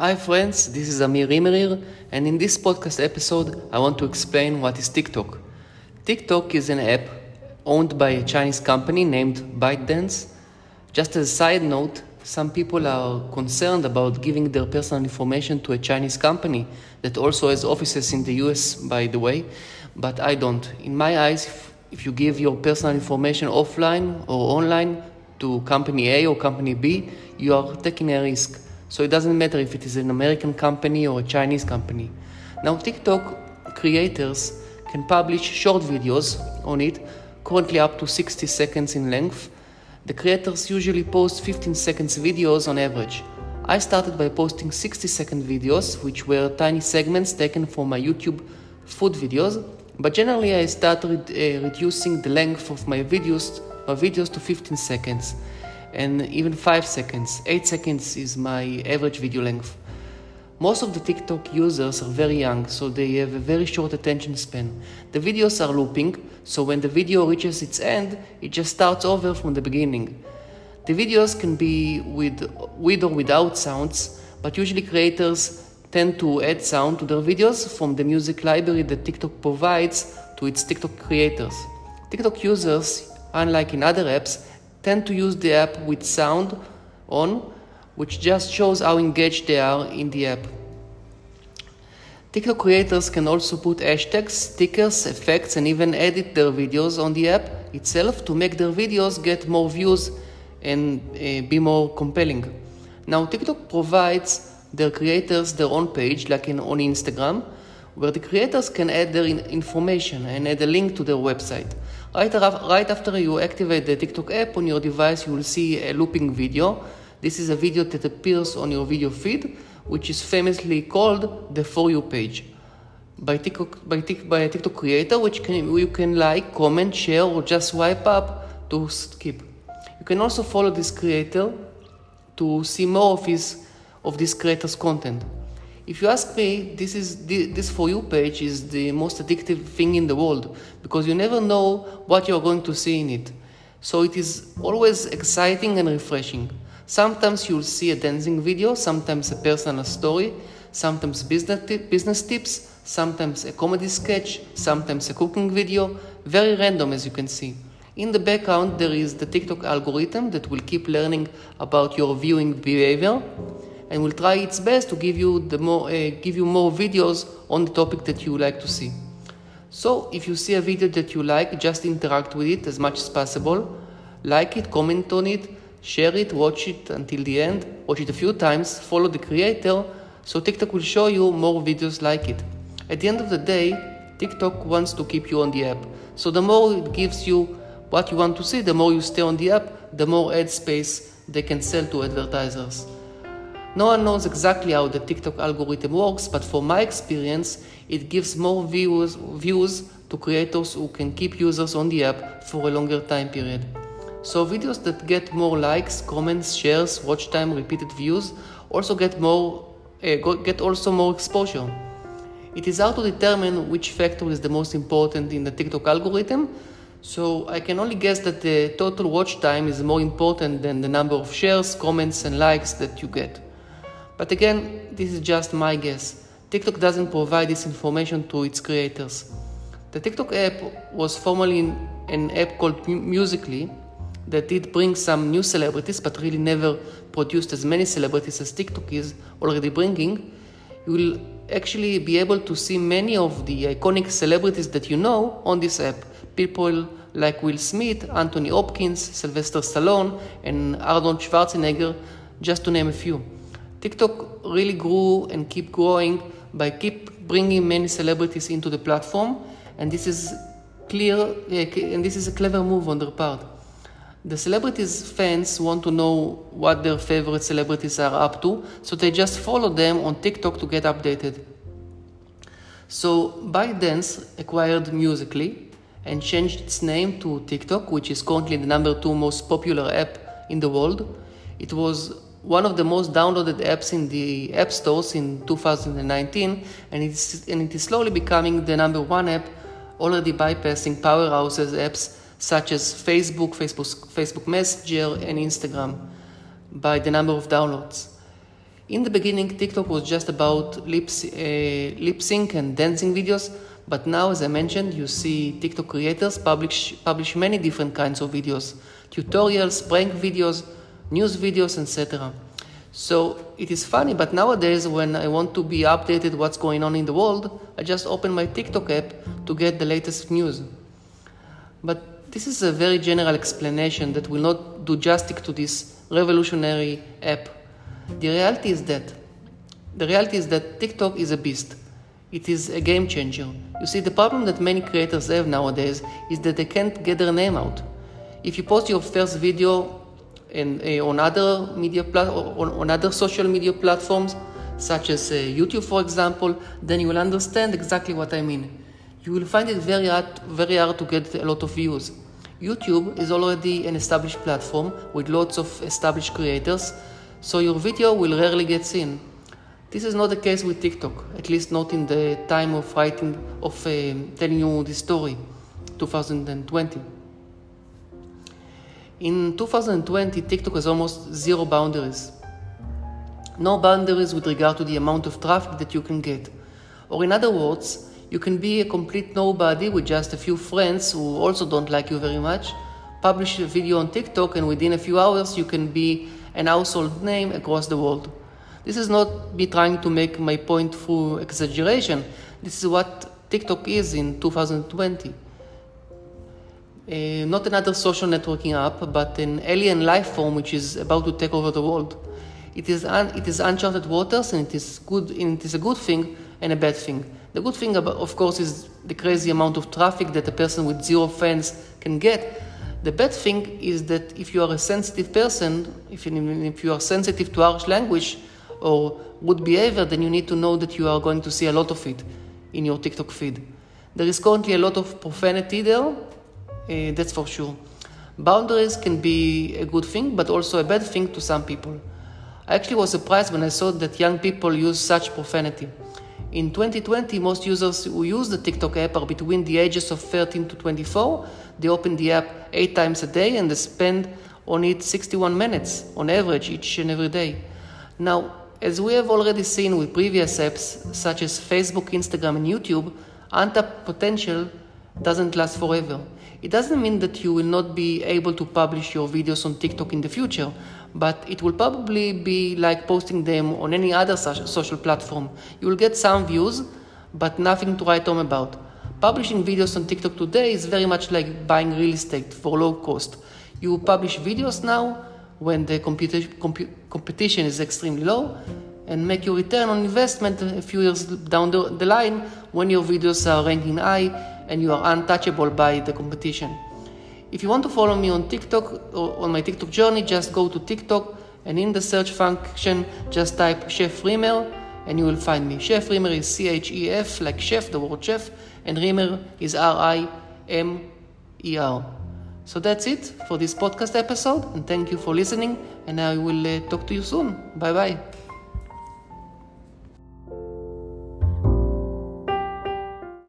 Hi friends, this is Amir Rimer, and in this podcast episode, I want to explain what is TikTok. TikTok is an app owned by a Chinese company named ByteDance. Just as a side note, some people are concerned about giving their personal information to a Chinese company that also has offices in the US, by the way, but I don't. In my eyes, if, if you give your personal information offline or online to company A or company B, you are taking a risk. So it doesn't matter if it is an American company or a Chinese company. Now, TikTok creators can publish short videos on it, currently up to 60 seconds in length. The creators usually post 15 seconds videos on average. I started by posting 60 second videos, which were tiny segments taken from my YouTube food videos, but generally I started uh, reducing the length of my videos, my videos to 15 seconds and even 5 seconds. 8 seconds is my average video length. Most of the TikTok users are very young, so they have a very short attention span. The videos are looping, so when the video reaches its end, it just starts over from the beginning. The videos can be with, with or without sounds, but usually creators tend to add sound to their videos from the music library that TikTok provides to its TikTok creators. TikTok users, unlike in other apps, tend to use the app with sound on, which just shows how engaged they are in the app. TikTok creators can also put hashtags, stickers, effects, and even edit their videos on the app itself to make their videos get more views and uh, be more compelling. Now, TikTok provides their creators their own page, like in, on Instagram, where the creators can add their in information and add a link to their website. Right, right after you activate the TikTok app on your device, you will see a looping video. This is a video that appears on your video feed, which is famously called the For You page by TikTok, by, by a TikTok creator, which can, you can like, comment, share, or just swipe up to skip. You can also follow this creator to see more of his of this creator's content. If you ask me, this is this for you page is the most addictive thing in the world because you never know what you're going to see in it. So it is always exciting and refreshing. Sometimes you'll see a dancing video, sometimes a personal story, sometimes business, business tips, sometimes a comedy sketch, sometimes a cooking video, very random as you can see. In the background, there is the TikTok algorithm that will keep learning about your viewing behavior and will try its best to give you the more uh, give you more videos on the topic that you like to see. So if you see a video that you like, just interact with it as much as possible. Like it, comment on it, share it, watch it until the end, watch it a few times, follow the creator, so TikTok will show you more videos like it. At the end of the day, TikTok wants to keep you on the app. So the more it gives you what you want to see, the more you stay on the app, the more ad space they can sell to advertisers. No one knows exactly how the TikTok algorithm works, but from my experience, it gives more views, views to creators who can keep users on the app for a longer time period. So videos that get more likes, comments, shares, watch time, repeated views also get more uh, get also more exposure. It is hard to determine which factor is the most important in the TikTok algorithm, so I can only guess that the total watch time is more important than the number of shares, comments, and likes that you get. But again, this is just my guess. TikTok doesn't provide this information to its creators. The TikTok app was formerly an app called Musical.ly that did bring some new celebrities, but really never produced as many celebrities as TikTok is already bringing. You will actually be able to see many of the iconic celebrities that you know on this app. People like Will Smith, Anthony Hopkins, Sylvester Stallone, and Arnold Schwarzenegger, just to name a few. TikTok really grew and keep growing by keep bringing many celebrities into the platform, and this is clear and this is a clever move on their part. The celebrities' fans want to know what their favorite celebrities are up to, so they just follow them on TikTok to get updated. So ByteDance acquired Musical.ly and changed its name to TikTok, which is currently the number two most popular app in the world. It was one of the most downloaded apps in the app stores in 2019, and it's and it is slowly becoming the number one app, already bypassing powerhouses apps such as Facebook, Facebook, Facebook Messenger, and Instagram by the number of downloads. In the beginning, TikTok was just about lip, uh, lip sync and dancing videos, but now, as I mentioned, you see TikTok creators publish, publish many different kinds of videos tutorials, prank videos, news videos, etc. So it is funny, but nowadays, when I want to be updated what's going on in the world, I just open my TikTok app to get the latest news. But this is a very general explanation that will not do justice to this revolutionary app. The reality is that the reality is that TikTok is a beast. It is a game changer. You see, the problem that many creators have nowadays is that they can't get their name out. If you post your first video in, uh, on other media plat- on, on other social media platforms, such as uh, YouTube, for example, then you will understand exactly what I mean. You will find it very hard, very hard to get a lot of views. YouTube is already an established platform with lots of established creators, so your video will rarely get seen. This is not the case with TikTok, at least not in the time of writing, of uh, telling you this story, 2020. In 2020, TikTok has almost zero boundaries. No boundaries with regard to the amount of traffic that you can get. Or, in other words, you can be a complete nobody with just a few friends who also don't like you very much, publish a video on TikTok, and within a few hours, you can be an household name across the world. This is not me trying to make my point through exaggeration. This is what TikTok is in 2020. Uh, not another social networking app, but an alien life form which is about to take over the world. It is, un- it is uncharted waters, and it is good. And it is a good thing and a bad thing. The good thing, about, of course, is the crazy amount of traffic that a person with zero fans can get. The bad thing is that if you are a sensitive person, if you, if you are sensitive to harsh language, or good behavior, then you need to know that you are going to see a lot of it in your TikTok feed. There is currently a lot of profanity there, uh, that's for sure. Boundaries can be a good thing, but also a bad thing to some people. I actually was surprised when I saw that young people use such profanity. In 2020, most users who use the TikTok app are between the ages of 13 to 24. They open the app eight times a day and they spend on it 61 minutes on average each and every day. Now, as we have already seen with previous apps such as Facebook, Instagram, and YouTube, untapped potential doesn't last forever. It doesn't mean that you will not be able to publish your videos on TikTok in the future, but it will probably be like posting them on any other social platform. You will get some views, but nothing to write home about. Publishing videos on TikTok today is very much like buying real estate for low cost. You publish videos now, when the competition is extremely low and make your return on investment a few years down the, the line when your videos are ranking high and you are untouchable by the competition. If you want to follow me on TikTok or on my TikTok journey, just go to TikTok and in the search function, just type Chef Rimer and you will find me. Chef Rimer is C H E F, like chef, the word chef, and Rimer is R I M E R. So that's it for this podcast episode, and thank you for listening. And I will uh, talk to you soon. Bye bye.